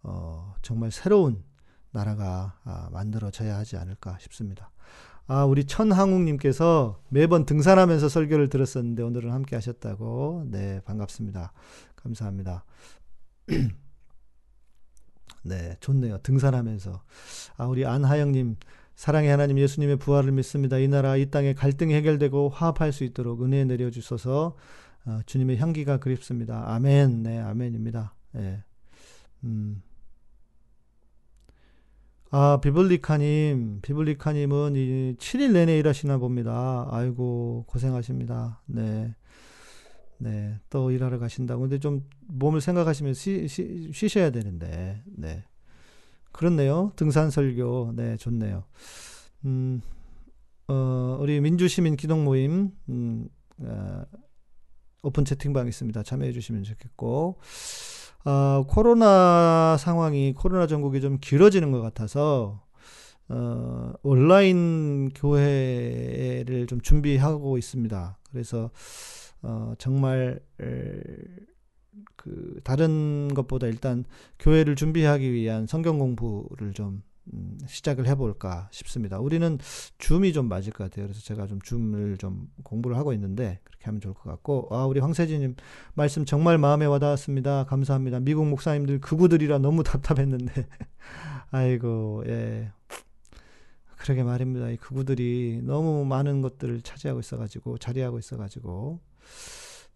Speaker 3: 어, 정말 새로운 나라가 아, 만들어져야 하지 않을까 싶습니다. 아, 우리 천항욱님께서 매번 등산하면서 설교를 들었었는데 오늘은 함께 하셨다고. 네, 반갑습니다. 감사합니다. *clears throat* 네, 좋네요. 등산하면서. 아, 우리 안하영님, 사랑의 하나님 예수님의 부활을 믿습니다. 이 나라 이 땅에 갈등이 해결되고 화합할 수 있도록 은혜 내려 주소서. 어, 주님의 향기가 그립습니다. 아멘. 네, 아멘입니다. 예. 음. 아, 비블리카님, 비블리카님은 이 7일 내내 일하시나 봅니다. 아이고, 고생하십니다. 네. 네, 또 일하러 가신다고. 근데 좀 몸을 생각하시면서 쉬, 쉬, 쉬셔야 되는데, 네. 그렇네요. 등산 설교. 네, 좋네요. 음, 어, 우리 민주시민 기동 모임, 음, 어, 오픈 채팅방 있습니다. 참여해 주시면 좋겠고, 어, 코로나 상황이, 코로나 전국이 좀 길어지는 것 같아서, 어, 온라인 교회를 좀 준비하고 있습니다. 그래서, 어, 정말, 에, 그, 다른 것보다 일단 교회를 준비하기 위한 성경 공부를 좀 음, 시작을 해볼까 싶습니다. 우리는 줌이 좀 맞을 것 같아요. 그래서 제가 좀 줌을 좀 공부를 하고 있는데 그렇게 하면 좋을 것 같고 아 우리 황세진님 말씀 정말 마음에 와닿았습니다. 감사합니다. 미국 목사님들 그구들이라 너무 답답했는데 *laughs* 아이고 예 그러게 말입니다. 이 그구들이 너무 많은 것들을 차지하고 있어가지고 자리하고 있어가지고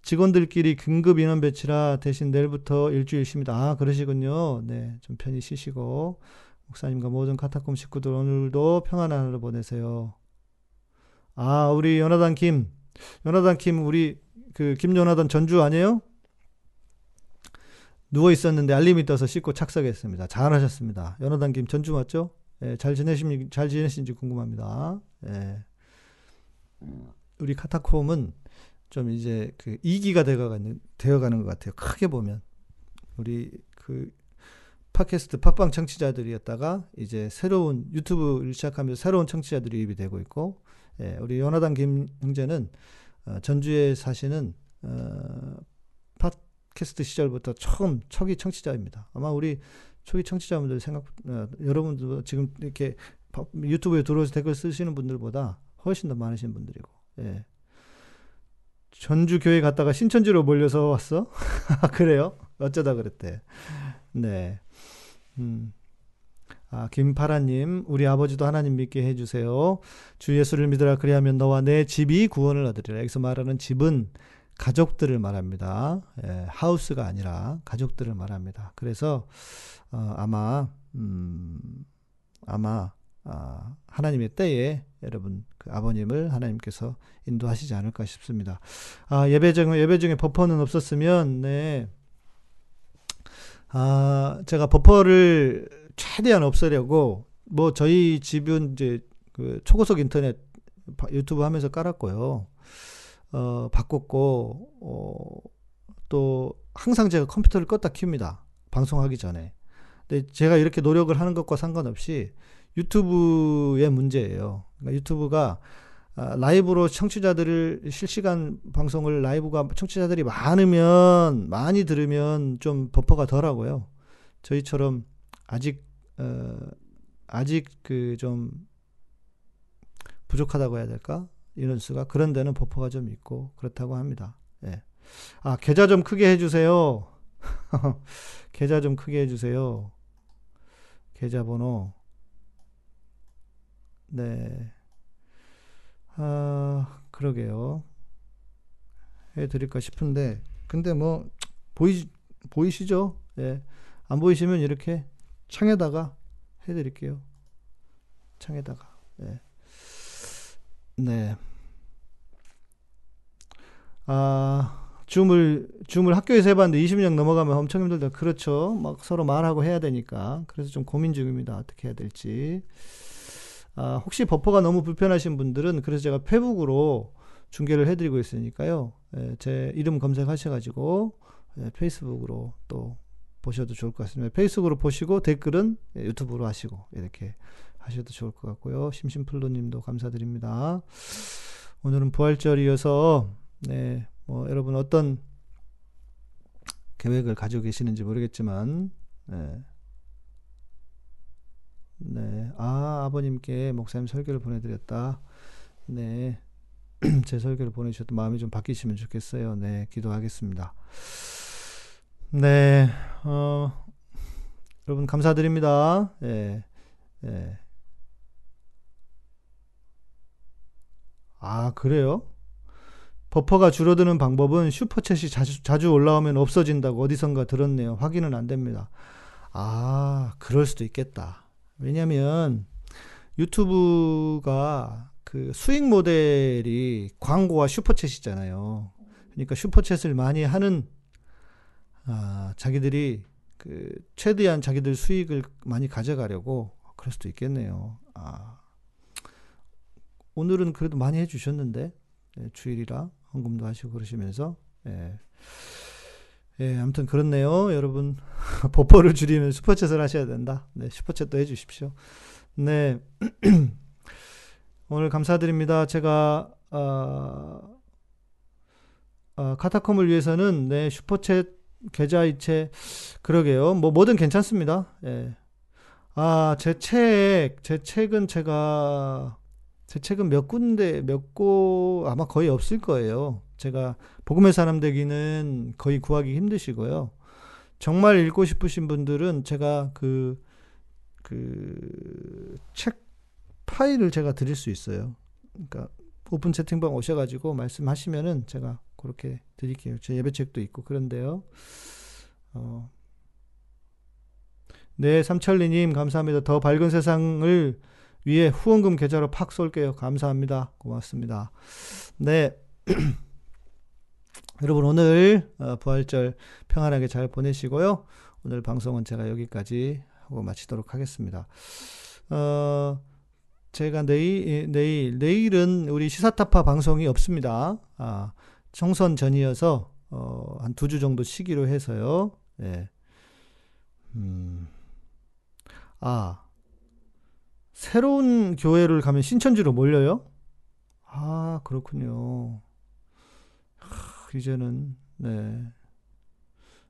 Speaker 3: 직원들끼리 긴급 인원 배치라 대신 내일부터 일주일 쉽니다. 아 그러시군요. 네 좀 편히 쉬시고. 목사님과 모든 카타콤 식구들 오늘도 평안한 하루 보내세요. 아, 우리 연하단 김. 연하단 김, 우리 그 김연하단 전주 아니에요? 누워 있었는데 알림이 떠서 씻고 착석했습니다. 잘하셨습니다. 연하단 김 전주 맞죠? 예, 잘 지내십니 잘 지내신지 궁금합니다. 예. 우리 카타콤은 좀 이제 그 2기가 되어가는 되어가는 것 같아요. 크게 보면 우리 그 팟캐스트 팟빵 청취자들이었다가 이제 새로운 유튜브를 시작하면서 새로운 청취자들이 유입이 되고 있고 예, 우리 연하단 김 형제는 어, 전주에 사시는 어, 팟캐스트 시절부터 처음 초기 청취자입니다. 아마 우리 초기 청취자분들 생각 어, 여러분도 지금 이렇게 유튜브에 들어오서 댓글 쓰시는 분들보다 훨씬 더 많으신 분들이고 예. 전주 교회 갔다가 신천지로 몰려서 왔어? *laughs* 그래요? 어쩌다 그랬대. 네. 음. 아, 김파라님, 우리 아버지도 하나님 믿게 해주세요. 주 예수를 믿으라 그리하면 너와 내 집이 구원을 얻으리라. 여기서 말하는 집은 가족들을 말합니다. 예, 하우스가 아니라 가족들을 말합니다. 그래서 어, 아마 음, 아마 아, 하나님의 때에 여러분 그 아버님을 하나님께서 인도하시지 않을까 싶습니다. 아, 예배 중에 예배 중에 버퍼는 없었으면 네. 아, 제가 버퍼를 최대한 없애려고 뭐 저희 집은 이제 그 초고속 인터넷 유튜브 하면서 깔았고요. 어, 바꿨고 어, 또 항상 제가 컴퓨터를 껐다 킵니다. 방송하기 전에. 근데 제가 이렇게 노력을 하는 것과 상관없이 유튜브의 문제예요. 그러니까 유튜브가 아, 라이브로 청취자들을 실시간 방송을 라이브가 청취자들이 많으면 많이 들으면 좀 버퍼가 덜하고요. 저희처럼 아직 어, 아직 그 좀 부족하다고 해야 될까 인원수가 그런 데는 버퍼가 좀 있고 그렇다고 합니다. 예. 아 계좌 좀 크게 해주세요. *laughs* 계좌 좀 크게 해주세요. 계좌번호 네. 아, 그러게요. 해 드릴까 싶은데, 근데 뭐, 보이, 보이시죠? 예. 안 보이시면 이렇게 창에다가 해 드릴게요. 창에다가. 예. 네. 아, 줌을, 줌을 학교에서 해봤는데 20명 넘어가면 엄청 힘들다. 그렇죠. 막 서로 말하고 해야 되니까. 그래서 좀 고민 중입니다. 어떻게 해야 될지. 아, 혹시 버퍼가 너무 불편하신 분들은 그래서 제가 페북으로 중계를 해드리고 있으니까요. 예, 제 이름 검색하셔가지고 예, 페이스북으로 또 보셔도 좋을 것 같습니다. 페이스북으로 보시고 댓글은 예, 유튜브로 하시고 이렇게 하셔도 좋을 것 같고요. 심심플로님도 감사드립니다. 오늘은 부활절이어서 네, 뭐 여러분 어떤 계획을 가지고 계시는지 모르겠지만 네, 네. 아, 아버님께 목사님 설교를 보내드렸다. 네. *clears throat* 제 설교를 보내주셔도 마음이 좀 바뀌시면 좋겠어요. 네. 기도하겠습니다. 네. 어, 여러분, 감사드립니다. 예. 예. 아, 그래요? 버퍼가 줄어드는 방법은 슈퍼챗이 자주, 자주 올라오면 없어진다고 어디선가 들었네요. 확인은 안 됩니다. 아, 그럴 수도 있겠다. 왜냐면 유튜브가 그 수익 모델이 광고와 슈퍼챗이잖아요. 그러니까 슈퍼챗을 많이 하는 아, 자기들이 그 최대한 자기들 수익을 많이 가져가려고 그럴 수도 있겠네요. 아, 오늘은 그래도 많이 해주셨는데 예, 주일이라 헌금도 하시고 그러시면서 예. 예, 아무튼 그렇네요. 여러분 *laughs* 버퍼를 줄이면 슈퍼챗을 하셔야 된다. 네, 슈퍼챗도 해주십시오. 네, *clears throat* 오늘 감사드립니다. 제가 어, 어, 카타콤을 위해서는 네 슈퍼챗 계좌 이체 그러게요. 뭐 뭐든 괜찮습니다. 예. 아, 제 책, 제 책은 제가 제 책은 몇 군데 몇 곳 아마 거의 없을 거예요. 제가 복음의 사람 되기는 거의 구하기 힘드시고요. 정말 읽고 싶으신 분들은 제가 그 그 책 파일을 제가 드릴 수 있어요. 그러니까 오픈 채팅방 오셔가지고 말씀하시면은 제가 그렇게 드릴게요. 제 예배책도 있고 그런데요. 어. 네, 삼천리님 감사합니다. 더 밝은 세상을 위해 후원금 계좌로 팍 쏠게요. 감사합니다. 고맙습니다. 네. *clears throat* 여러분 오늘 어, 부활절 평안하게 잘 보내시고요. 오늘 방송은 제가 여기까지 하고 마치도록 하겠습니다. 어, 제가 내일, 내일, 내일은 우리 시사타파 방송이 없습니다. 아, 총선 전이어서, 어, 한 두 주 정도 쉬기로 해서요. 예. 음, 아, 새로운 교회를 가면 신천지로 몰려요? 아, 그렇군요. 하, 이제는, 네.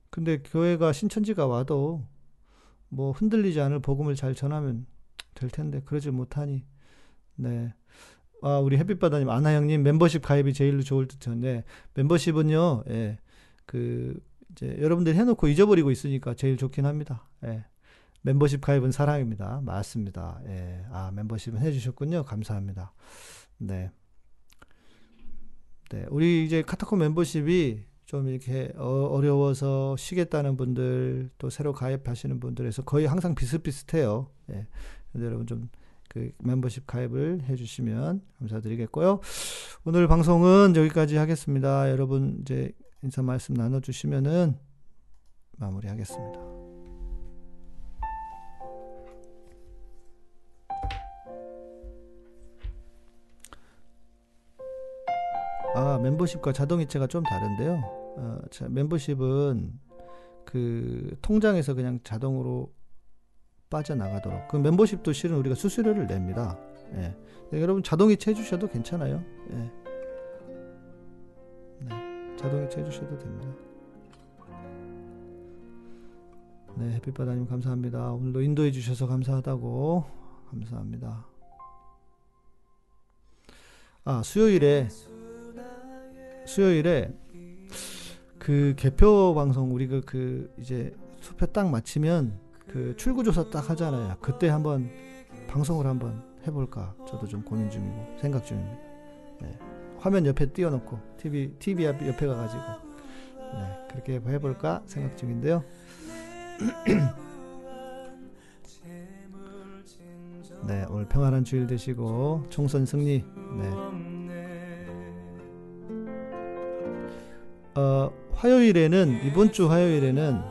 Speaker 3: 근데 교회가 신천지가 와도 뭐 흔들리지 않을 복음을 잘 전하면 될 텐데 그러지 못하니 네. 아, 우리 햇빛바다님, 아나 형님, 멤버십 가입이 제일 좋을 듯 한데, 멤버십은요, 예, 그, 이제 여러분들이 해놓고 잊어버리고 있으니까 제일 좋긴 합니다. 예. 멤버십 가입은 사랑입니다. 맞습니다. 예. 아, 멤버십은 해주셨군요. 감사합니다. 네. 네. 우리 이제 카타콤 멤버십이 좀 이렇게 어, 려워서 쉬겠다는 분들, 또 새로 가입하시는 분들에서 거의 항상 비슷비슷해요. 예. 여러분 좀 그 멤버십 가입을 해주시면 감사드리겠고요. 오늘 방송은 여기까지 하겠습니다. 여러분 이제 인사 말씀 나눠주시면은 마무리하겠습니다. 멤버십과 자동이체가 좀 다른데요. 어, 자, 멤버십은 그 통장에서 그냥 자동으로 빠져나가도록. 그 멤버십도 실은 우리가 수수료를 냅니다. 예. 네, 여러분 자동이체 해주셔도 괜찮아요. 예. 네, 자동이체 해주셔도 됩니다. 네, 햇빛바다님 감사합니다. 오늘도 인도해 주셔서 감사하다고 감사합니다. 아 수요일에 수요일에 그 개표 방송 우리 그, 그 이제 투표 딱 마치면 그 출구 조사 딱 하잖아요. 그때 한번 방송을 한번 해볼까 저도 좀 고민 중이고 생각 중입니다. 네. 화면 옆에 띄워놓고 TV TV 앞 옆에 가가지고 네, 그렇게 해볼까 생각 중인데요. *clears throat* 네 오늘 평안한 주일 되시고 총선 승리. 네. 어, 화요일에는 이번 주 화요일에는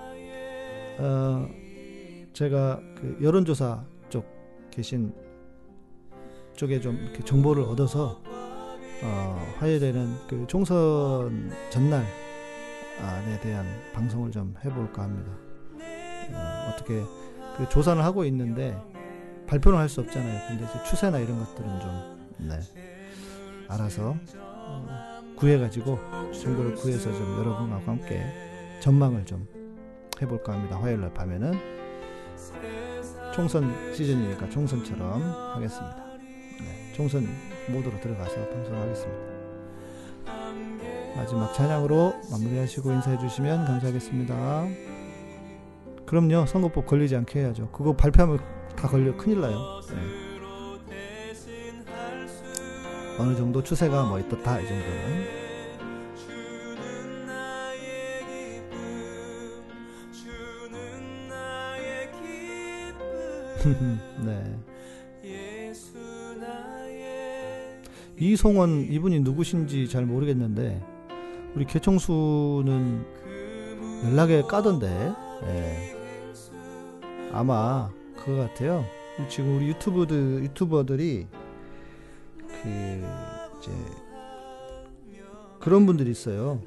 Speaker 3: 어, 제가 그 여론조사 쪽 계신 쪽에 좀 이렇게 정보를 얻어서 어, 화요일에는 그 총선 전날 안에 대한 방송을 좀 해볼까 합니다. 어, 어떻게 그 조사를 하고 있는데 발표는 할 수 없잖아요. 근데 추세나 이런 것들은 좀 네, 알아서 어, 구해가지고 정보를 구해서 좀 여러분과 함께 전망을 좀 해볼까 합니다. 화요일 날 밤에는 총선 시즌이니까 총선처럼 하겠습니다. 네, 총선 모드로 들어가서 방송하겠습니다. 마지막 찬양으로 마무리하시고 인사해 주시면 감사하겠습니다. 그럼요, 선거법 걸리지 않게 해야죠. 그거 발표하면 다 걸려 큰일 나요. 네. 어느 정도 추세가 뭐 있다 이 정도는. *laughs* 네. 이송원 이분이 누구신지 잘 모르겠는데 우리 개청수는 연락에 까던데. 예. 아마 그거 같아요. 지금 우리 유튜브들 유튜버들이 그 이제 그런 분들이 있어요.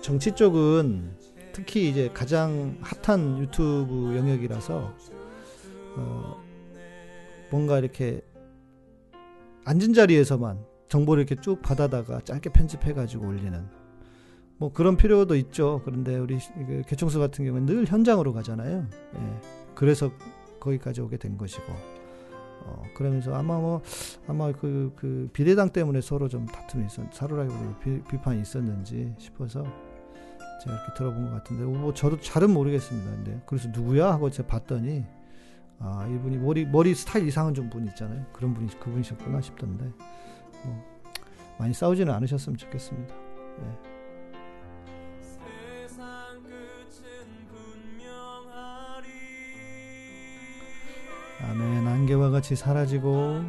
Speaker 3: 정치 쪽은 특히 이제 가장 핫한 유튜브 영역이라서 어 뭔가 이렇게 앉은 자리에서만 정보를 이렇게 쭉 받아다가 짧게 편집해 가지고 올리는 뭐 그런 필요도 있죠. 그런데 우리 그 개청소 같은 경우는 늘 현장으로 가잖아요. 예. 그래서 거기까지 오게 된 것이고. 어, 그러면서 아마 뭐 아마 그, 그 비례당 때문에 서로 좀 다툼이 있었, 서로라기보다 비, 비판이 있었는지 싶어서 제가 이렇게 들어본 것 같은데 뭐 저도 잘은 모르겠습니다. 근데 그래서 누구야 하고 제가 봤더니 아 이분이 머리 머리 스타일 이상한 좀분 있잖아요. 그런 분이 그분이셨구나 싶던데 뭐 많이 싸우지는 않으셨으면 좋겠습니다. 예. 아멘. 안개와 같이 사라지고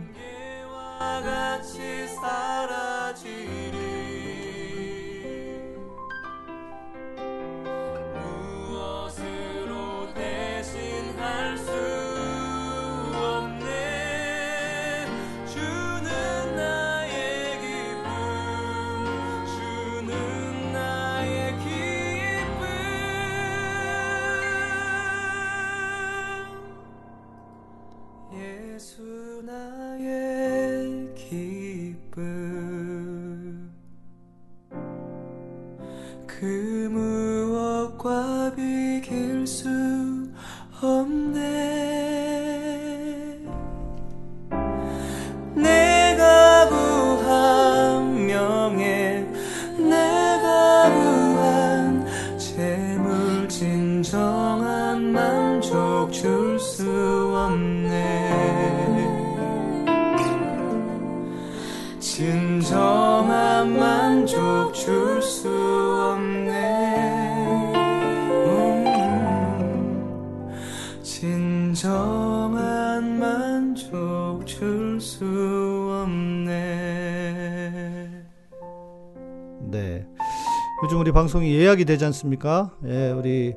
Speaker 3: 방송이 예약이 되지 않습니까? 예, 우리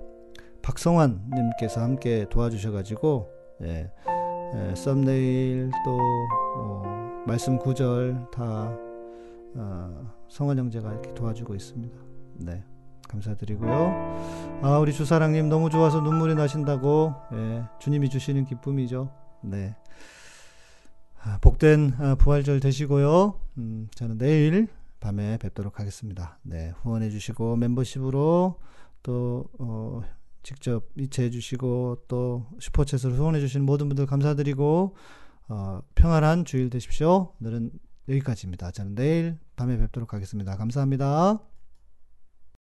Speaker 3: 박성환 님께서 함께 도와주셔 가지고 예. 예, 썸네일 또 어, 말씀 구절 다 어, 성환 형제가 이렇게 도와주고 있습니다. 네. 감사드리고요. 아, 우리 주사랑님 너무 좋아서 눈물이 나신다고. 예, 주님이 주시는 기쁨이죠. 네. 아, 복된 아, 부활절 되시고요. 음, 저는 내일 밤에 뵙도록 하겠습니다. 네, 후원해 주시고 멤버십으로 또 어, 직접 이체해 주시고 또 슈퍼챗으로 후원해 주시는 모든 분들 감사드리고 어, 평안한 주일 되십시오. 오늘은 여기까지입니다. 저는 내일 밤에 뵙도록 하겠습니다. 감사합니다.